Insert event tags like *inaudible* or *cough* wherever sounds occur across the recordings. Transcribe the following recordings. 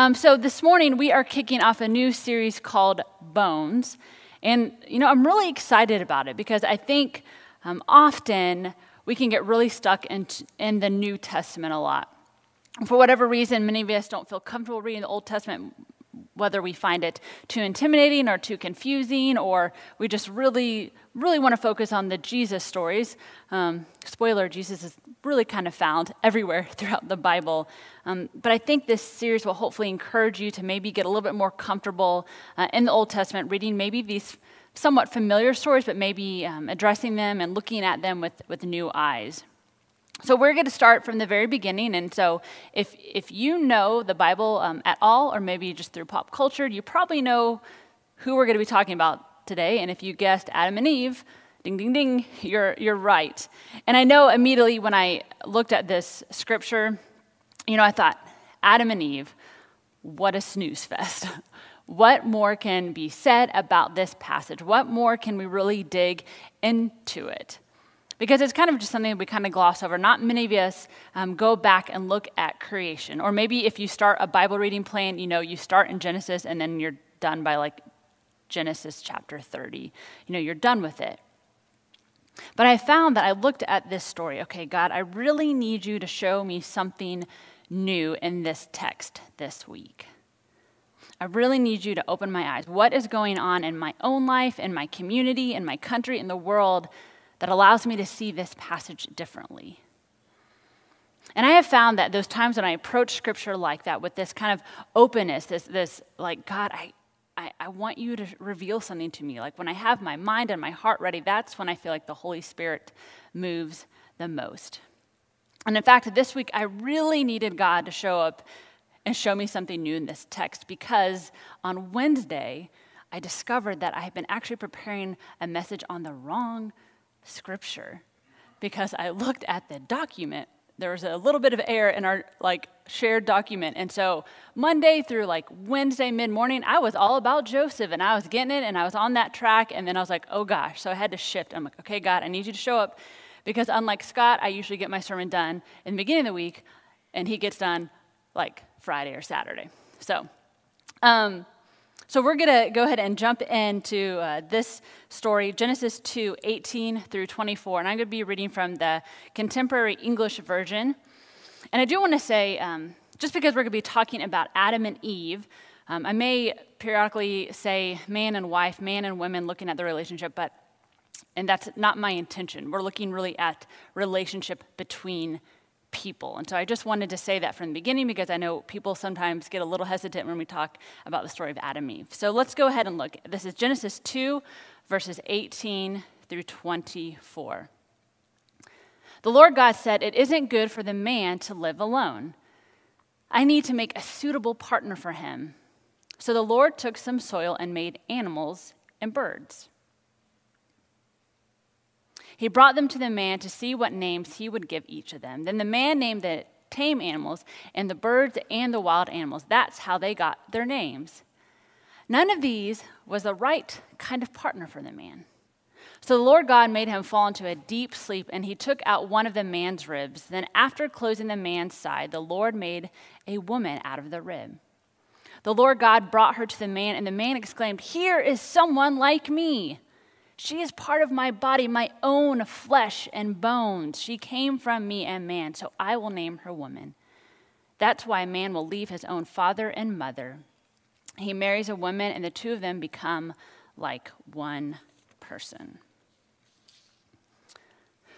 Um, so this morning we are kicking off a new series called Bones. And, you know, I'm really excited about it because I think um, often we can get really stuck in, in the New Testament a lot. For whatever reason, many of us don't feel comfortable reading the Old Testament whether we find it too intimidating or too confusing, or we just really, really want to focus on the Jesus stories. Um, spoiler, Jesus is really kind of found everywhere *laughs* throughout the Bible. Um, but I think this series will hopefully encourage you to maybe get a little bit more comfortable uh, in the Old Testament, reading maybe these somewhat familiar stories, but maybe um, addressing them and looking at them with, with new eyes. So we're going to start from the very beginning. And so if, if you know the Bible um, at all, or maybe just through pop culture, you probably know who we're going to be talking about today. And if you guessed Adam and Eve, ding, ding, ding, *laughs* you're, you're right. And I know immediately when I looked at this scripture, you know, I thought, Adam and Eve, what a snooze fest. *laughs* what more can be said about this passage? What more can we really dig into it? Because it's kind of just something we kind of gloss over. Not many of us um, go back and look at creation. Or maybe if you start a Bible reading plan, you know, you start in Genesis and then you're done by like Genesis chapter 30. You know, you're done with it. But I found that I looked at this story. Okay, God, I really need you to show me something new in this text this week. I really need you to open my eyes. What is going on in my own life, in my community, in my country, in the world that allows me to see this passage differently. And I have found that those times when I approach scripture like that with this kind of openness, this, this like, God, I, I, I, want you to reveal something to me. Like when I have my mind and my heart ready, that's when I feel like the Holy Spirit moves the most. And in fact, this week I really needed God to show up and show me something new in this text because on Wednesday, I discovered that I had been actually preparing a message on the wrong scripture because I looked at the document. There was a little bit of error in our like shared document. And so Monday through like Wednesday mid-morning, I was all about Joseph and I was getting it and I was on that track and then I was like, "Oh gosh." So I had to shift. I'm like, "Okay, God, I need you to show up." Because unlike Scott, I usually get my sermon done in the beginning of the week and he gets done like Friday or Saturday. So, um, so we're going to go ahead and jump into uh, this story, Genesis 2 18 through 24. And I'm going to be reading from the Contemporary English Version. And I do want to say, um, just because we're going to be talking about Adam and Eve, um, I may periodically say man and wife, man and women looking at the relationship, but and that's not my intention. We're looking really at relationship between people. And so I just wanted to say that from the beginning because I know people sometimes get a little hesitant when we talk about the story of Adam and Eve. So let's go ahead and look. This is Genesis 2, verses 18 through 24. The Lord God said, It isn't good for the man to live alone. I need to make a suitable partner for him. So the Lord took some soil and made animals and birds. He brought them to the man to see what names he would give each of them. Then the man named the tame animals and the birds and the wild animals. That's how they got their names. None of these was the right kind of partner for the man. So the Lord God made him fall into a deep sleep, and he took out one of the man's ribs. Then, after closing the man's side, the Lord made a woman out of the rib. The Lord God brought her to the man, and the man exclaimed, Here is someone like me. She is part of my body, my own flesh and bones. She came from me and man, so I will name her woman. That's why man will leave his own father and mother. He marries a woman, and the two of them become like one person.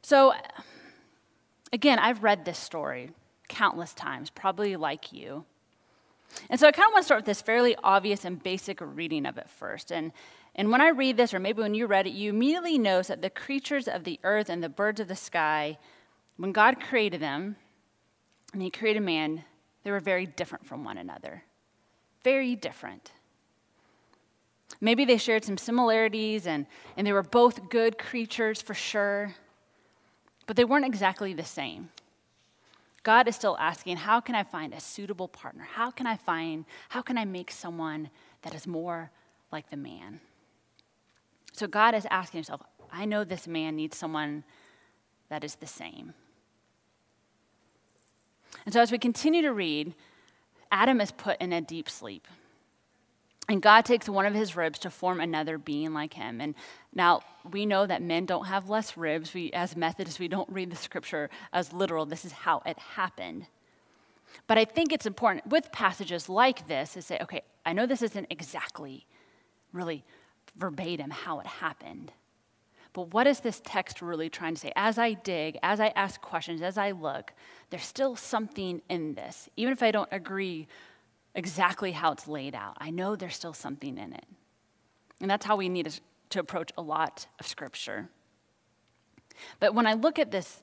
So, again, I've read this story countless times, probably like you. And so I kind of want to start with this fairly obvious and basic reading of it first. And and when I read this, or maybe when you read it, you immediately notice that the creatures of the earth and the birds of the sky, when God created them, and He created man, they were very different from one another. Very different. Maybe they shared some similarities and, and they were both good creatures for sure, but they weren't exactly the same. God is still asking, how can I find a suitable partner? How can I find, how can I make someone that is more like the man? So God is asking himself, I know this man needs someone that is the same. And so as we continue to read, Adam is put in a deep sleep. And God takes one of his ribs to form another being like him. And now we know that men don't have less ribs. We, as Methodists, we don't read the scripture as literal. This is how it happened. But I think it's important with passages like this to say, okay, I know this isn't exactly really verbatim how it happened. But what is this text really trying to say? As I dig, as I ask questions, as I look, there's still something in this. Even if I don't agree exactly how it's laid out, I know there's still something in it. And that's how we need to approach a lot of Scripture. But when I look at this,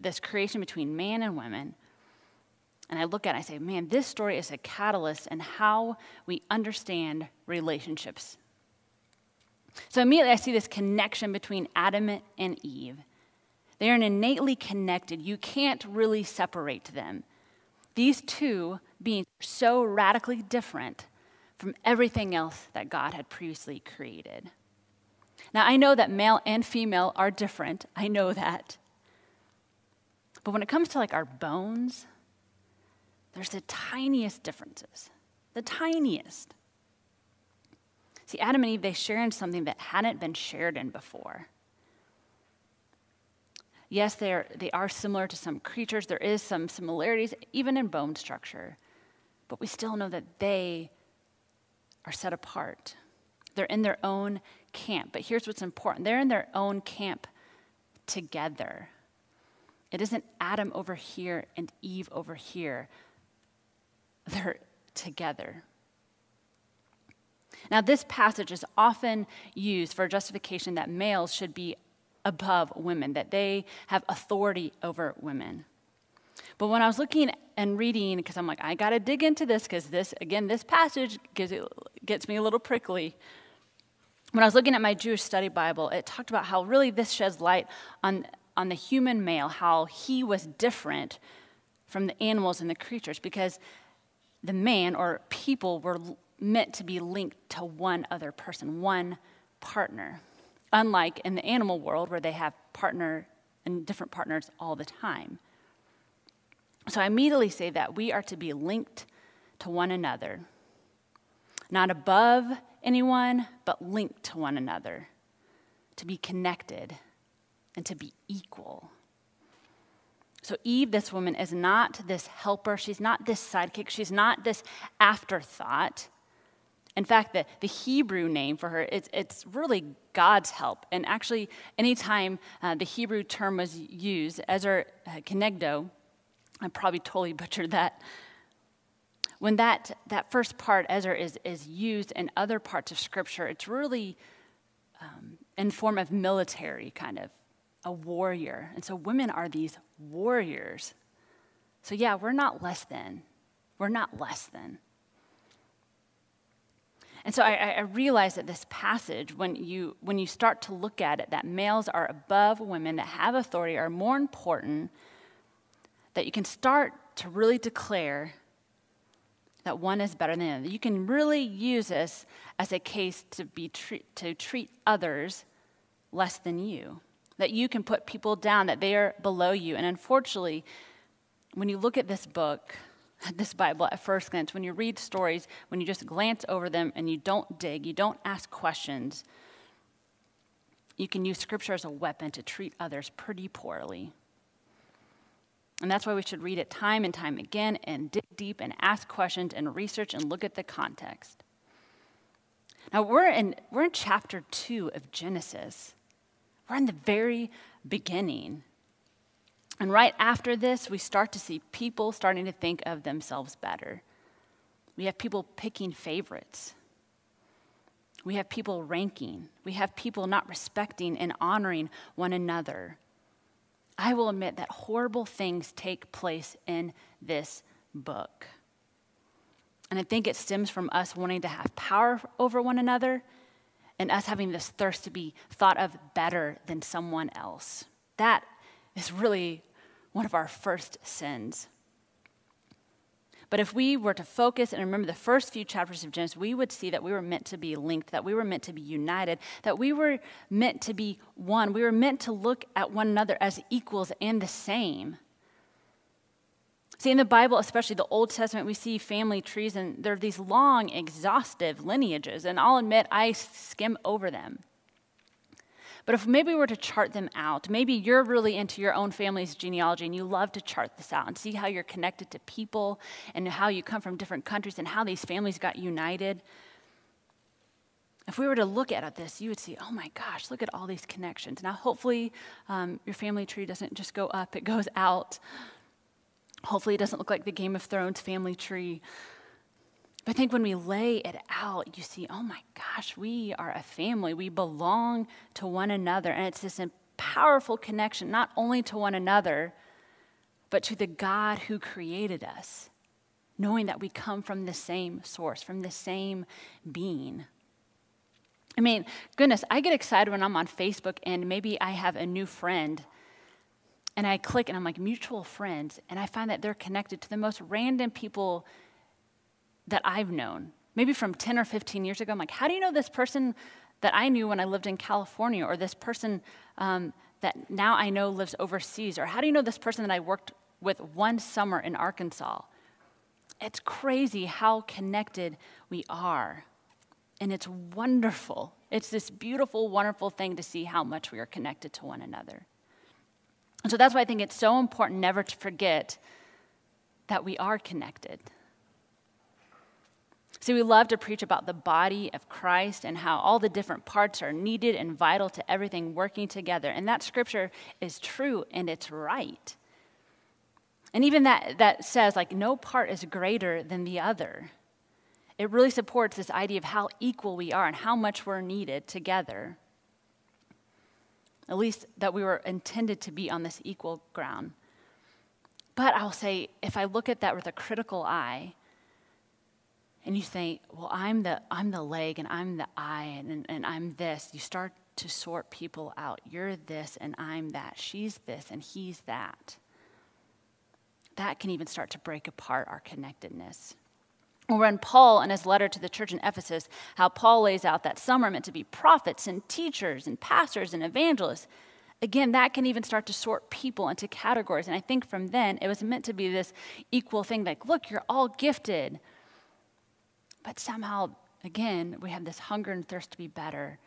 this creation between man and women, and I look at it, I say, man, this story is a catalyst in how we understand relationships so immediately I see this connection between Adam and Eve. They are innately connected. You can't really separate them. These two being so radically different from everything else that God had previously created. Now, I know that male and female are different. I know that. But when it comes to like our bones, there's the tiniest differences. The tiniest. See, Adam and Eve, they share in something that hadn't been shared in before. Yes, they are, they are similar to some creatures. There is some similarities, even in bone structure. But we still know that they are set apart. They're in their own camp. But here's what's important they're in their own camp together. It isn't Adam over here and Eve over here. They're together. Now, this passage is often used for justification that males should be above women, that they have authority over women. But when I was looking and reading, because I'm like, I got to dig into this, because this, again, this passage gives it, gets me a little prickly. When I was looking at my Jewish study Bible, it talked about how really this sheds light on, on the human male, how he was different from the animals and the creatures, because the man or people were meant to be linked to one other person, one partner. Unlike in the animal world where they have partner and different partners all the time. So I immediately say that we are to be linked to one another, not above anyone, but linked to one another, to be connected and to be equal. So, Eve, this woman, is not this helper. She's not this sidekick. She's not this afterthought. In fact, the, the Hebrew name for her, it's, it's really God's help. And actually, anytime uh, the Hebrew term was used, Ezer uh, Kenegdo, I probably totally *laughs* butchered that. When that, that first part, Ezer, is, is used in other parts of Scripture, it's really um, in form of military, kind of, a warrior. And so women are these warriors. So, yeah, we're not less than. We're not less than. And so I, I realize that this passage, when you, when you start to look at it, that males are above women, that have authority, are more important, that you can start to really declare that one is better than the other. You can really use this as a case to, be treat, to treat others less than you, that you can put people down, that they are below you. And unfortunately, when you look at this book, this Bible at first glance, when you read stories, when you just glance over them and you don't dig, you don't ask questions, you can use Scripture as a weapon to treat others pretty poorly. And that's why we should read it time and time again and dig deep and ask questions and research and look at the context. Now, we're in, we're in chapter two of Genesis. We're in the very beginning. And right after this, we start to see people starting to think of themselves better. We have people picking favorites. We have people ranking. We have people not respecting and honoring one another. I will admit that horrible things take place in this book. And I think it stems from us wanting to have power over one another and us having this thirst to be thought of better than someone else. That is really one of our first sins. But if we were to focus and remember the first few chapters of Genesis, we would see that we were meant to be linked, that we were meant to be united, that we were meant to be one. We were meant to look at one another as equals and the same. See, in the Bible, especially the Old Testament, we see family trees, and there are these long, exhaustive lineages. And I'll admit, I skim over them. But if maybe we were to chart them out, maybe you're really into your own family's genealogy and you love to chart this out and see how you're connected to people and how you come from different countries and how these families got united. If we were to look at this, you would see, oh my gosh, look at all these connections. Now, hopefully, um, your family tree doesn't just go up, it goes out. Hopefully, it doesn't look like the Game of Thrones family tree. But I think when we lay it out, you see, oh my gosh, we are a family. We belong to one another. And it's this powerful connection, not only to one another, but to the God who created us, knowing that we come from the same source, from the same being. I mean, goodness, I get excited when I'm on Facebook and maybe I have a new friend and I click and I'm like, mutual friends, and I find that they're connected to the most random people that I've known, maybe from 10 or 15 years ago. I'm like, how do you know this person that I knew when I lived in California, or this person um, that now I know lives overseas, or how do you know this person that I worked with one summer in Arkansas? It's crazy how connected we are. And it's wonderful. It's this beautiful, wonderful thing to see how much we are connected to one another. And so that's why I think it's so important never to forget that we are connected. See, we love to preach about the body of Christ and how all the different parts are needed and vital to everything working together. And that scripture is true and it's right. And even that, that says, like, no part is greater than the other. It really supports this idea of how equal we are and how much we're needed together. At least that we were intended to be on this equal ground. But I'll say, if I look at that with a critical eye, and you think, well, I'm the, I'm the leg and I'm the eye and, and I'm this, you start to sort people out. You're this and I'm that. She's this and he's that. That can even start to break apart our connectedness. Or when Paul, in his letter to the church in Ephesus, how Paul lays out that some are meant to be prophets and teachers and pastors and evangelists. Again, that can even start to sort people into categories. And I think from then, it was meant to be this equal thing like, look, you're all gifted. But somehow, again, we have this hunger and thirst to be better.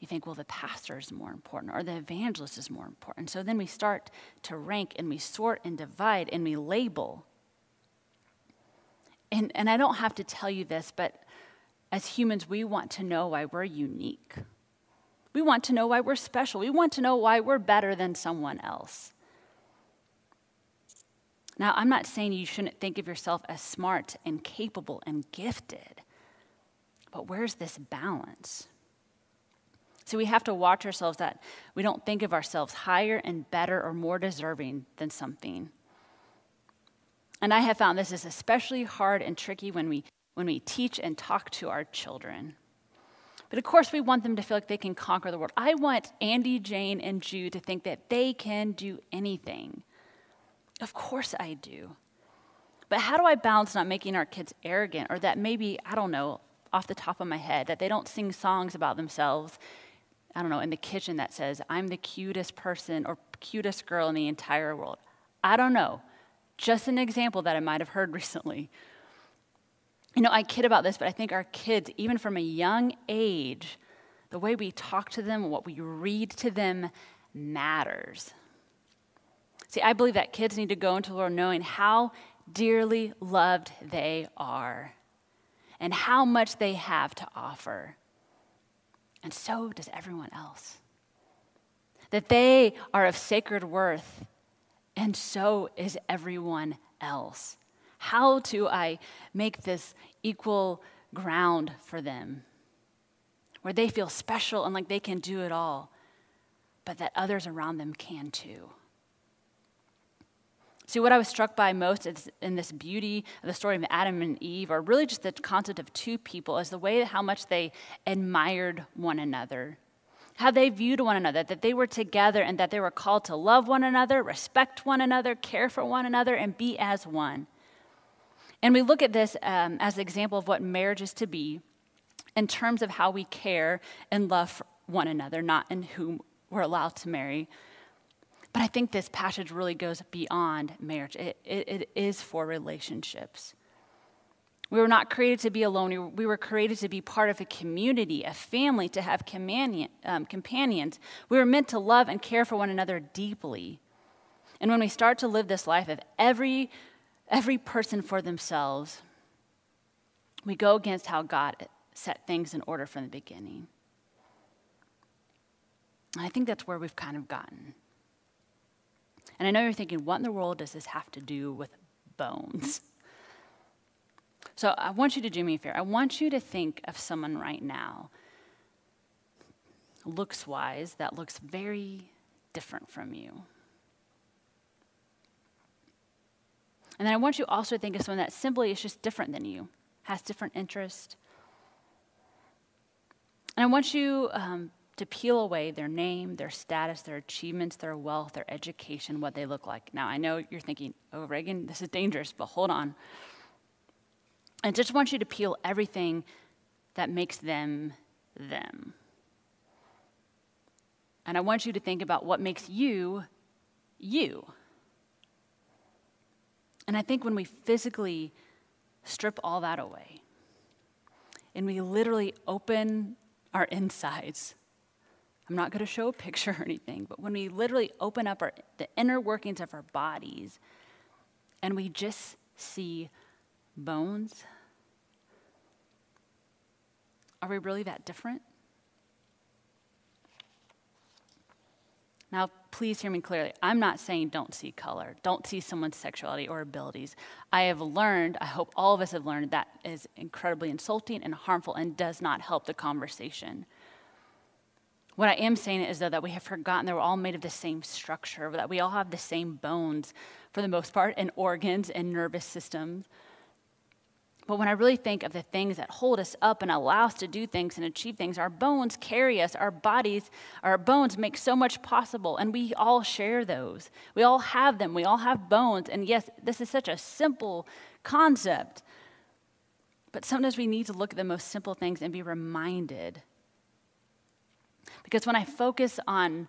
You think, well, the pastor is more important or the evangelist is more important. So then we start to rank and we sort and divide and we label. And, and I don't have to tell you this, but as humans, we want to know why we're unique. We want to know why we're special. We want to know why we're better than someone else. Now, I'm not saying you shouldn't think of yourself as smart and capable and gifted, but where's this balance? So we have to watch ourselves that we don't think of ourselves higher and better or more deserving than something. And I have found this is especially hard and tricky when we, when we teach and talk to our children. But of course, we want them to feel like they can conquer the world. I want Andy, Jane, and Jude to think that they can do anything. Of course I do. But how do I balance not making our kids arrogant or that maybe, I don't know, off the top of my head, that they don't sing songs about themselves, I don't know, in the kitchen that says, I'm the cutest person or cutest girl in the entire world? I don't know. Just an example that I might have heard *laughs* recently. You know, I kid about this, but I think our kids, even from a young age, the way we talk to them, what we read to them matters. See, I believe that kids need to go into the world knowing how dearly loved they are and how much they have to offer. And so does everyone else. That they are of sacred worth, and so is everyone else. How do I make this equal ground for them where they feel special and like they can do it all, but that others around them can too? See, what I was struck by most is in this beauty of the story of Adam and Eve, or really just the concept of two people, is the way how much they admired one another, how they viewed one another, that they were together and that they were called to love one another, respect one another, care for one another, and be as one. And we look at this um, as an example of what marriage is to be in terms of how we care and love one another, not in whom we're allowed to marry But I think this passage really goes beyond marriage, it, it, it is for relationships. We were not created to be alone. We were created to be part of a community, a family, to have companion, um, companions. We were meant to love and care for one another deeply. And when we start to live this life of every, every person for themselves, we go against how God set things in order from the beginning. And I think that's where we've kind of gotten. And I know you're thinking, what in the world does this have to do with bones? So I want you to do me a favor. I want you to think of someone right now, looks wise, that looks very different from you. And then I want you also to think of someone that simply is just different than you, has different interests. And I want you um, to peel away their name, their status, their achievements, their wealth, their education, what they look like. Now, I know you're thinking, oh, Reagan, this is dangerous, but hold on. I just want you to peel everything that makes them them. And I want you to think about what makes you you. And I think when we physically strip all that away and we literally open our insides I'm not going to show a picture or anything, but when we literally open up our, the inner workings of our bodies and we just see bones, are we really that different? Now, please hear me clearly. I'm not saying don't see color, don't see someone's sexuality or abilities. I have learned, I hope all of us have learned, that is incredibly insulting and harmful and does not help the conversation. What I am saying is, though, that we have forgotten that we're all made of the same structure, that we all have the same bones for the most part, and organs and nervous systems. But when I really think of the things that hold us up and allow us to do things and achieve things, our bones carry us, our bodies, our bones make so much possible, and we all share those. We all have them, we all have bones. And yes, this is such a simple concept. But sometimes we need to look at the most simple things and be reminded because when I focus on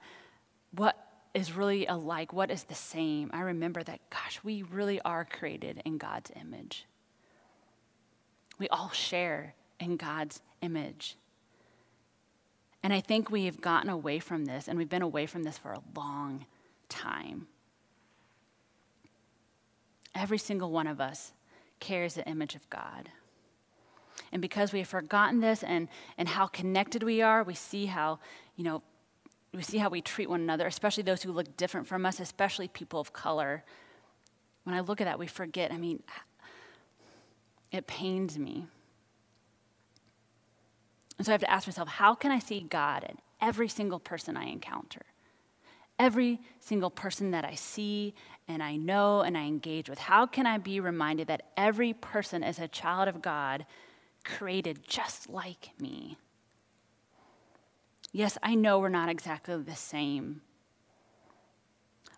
what is really alike, what is the same, I remember that, gosh, we really are created in God's image. We all share in God's image. And I think we have gotten away from this, and we've been away from this for a long time. Every single one of us carries the image of God. And because we have forgotten this and, and how connected we are, we see how, you know, we see how we treat one another, especially those who look different from us, especially people of color. When I look at that, we forget. I mean, it pains me. And so I have to ask myself, how can I see God in every single person I encounter? Every single person that I see and I know and I engage with. How can I be reminded that every person is a child of God created just like me. Yes, I know we're not exactly the same,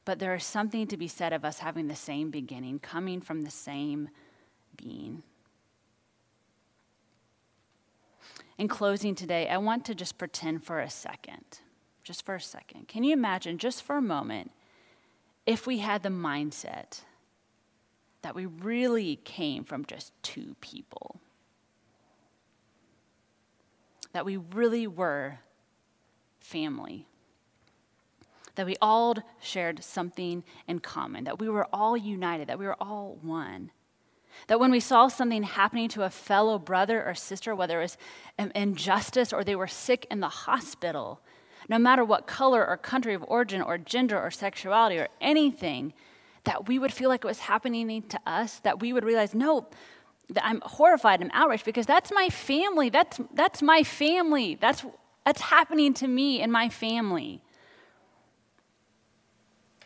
but there is something to be said of us having the same beginning, coming from the same being. In closing today, I want to just pretend for a second, just for a second. Can you imagine, just for a moment, if we had the mindset that we really came from just two people? That we really were family. That we all shared something in common, that we were all united, that we were all one. That when we saw something happening to a fellow brother or sister, whether it was injustice or they were sick in the hospital, no matter what color or country of origin or gender or sexuality or anything, that we would feel like it was happening to us, that we would realize, no, I'm horrified I'm outraged because that's my family. That's, that's my family. That's, that's happening to me and my family.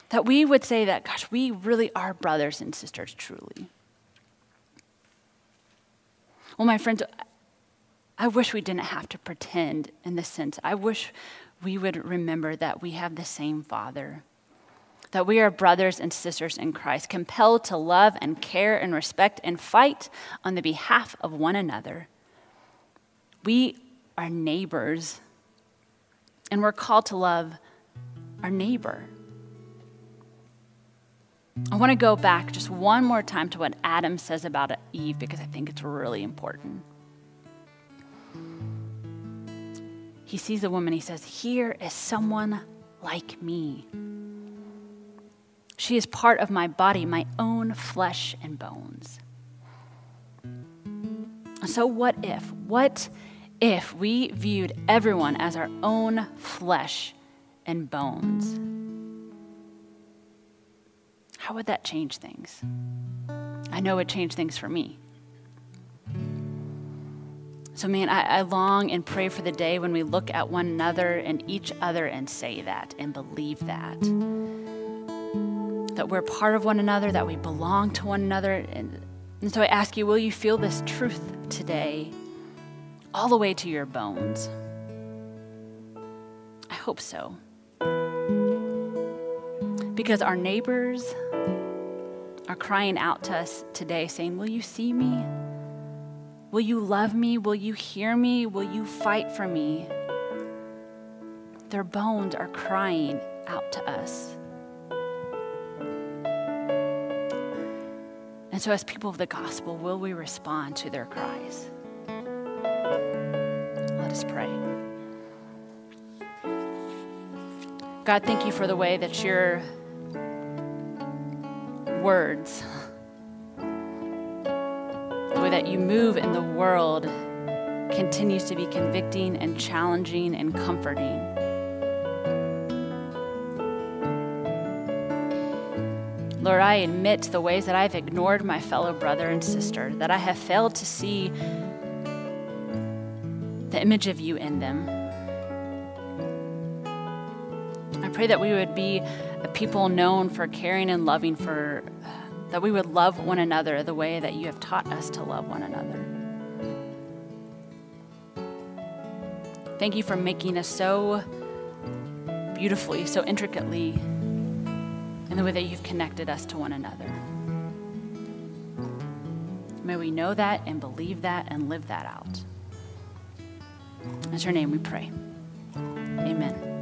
That we would say that, gosh, we really are brothers and sisters, truly. Well, my friends, I wish we didn't have to pretend in this sense. I wish we would remember that we have the same Father that we are brothers and sisters in Christ, compelled to love and care and respect and fight on the behalf of one another. We are neighbors, and we're called to love our neighbor. I want to go back just one more time to what Adam says about Eve because I think it's really important. He sees the woman, he says, Here is someone like me. She is part of my body, my own flesh and bones. So, what if? What if we viewed everyone as our own flesh and bones? How would that change things? I know it would change things for me. So, man, I, I, long and pray for the day when we look at one another and each other and say that and believe that. That we're part of one another, that we belong to one another. And, and so I ask you, will you feel this truth today all the way to your bones? I hope so because our neighbors are crying out to us today, saying, Will you see me? Will you love me? Will you hear me? Will you fight for me? Their bones are crying out to us. So, as people of the gospel, will we respond to their cries? Let us pray. God, thank you for the way that you're words, the way that you move in the world continues to be convicting and challenging and comforting. Lord, I admit the ways that I've ignored my fellow brother and sister, that I have failed to see the image of you in them. I pray that we would be a people known for caring and loving for that we would love one another the way that you have taught us to love one another. Thank you for making us so beautifully, so intricately, in the way that you've connected us to one another. May we know that and believe that and live that out. In your name we pray. Amen.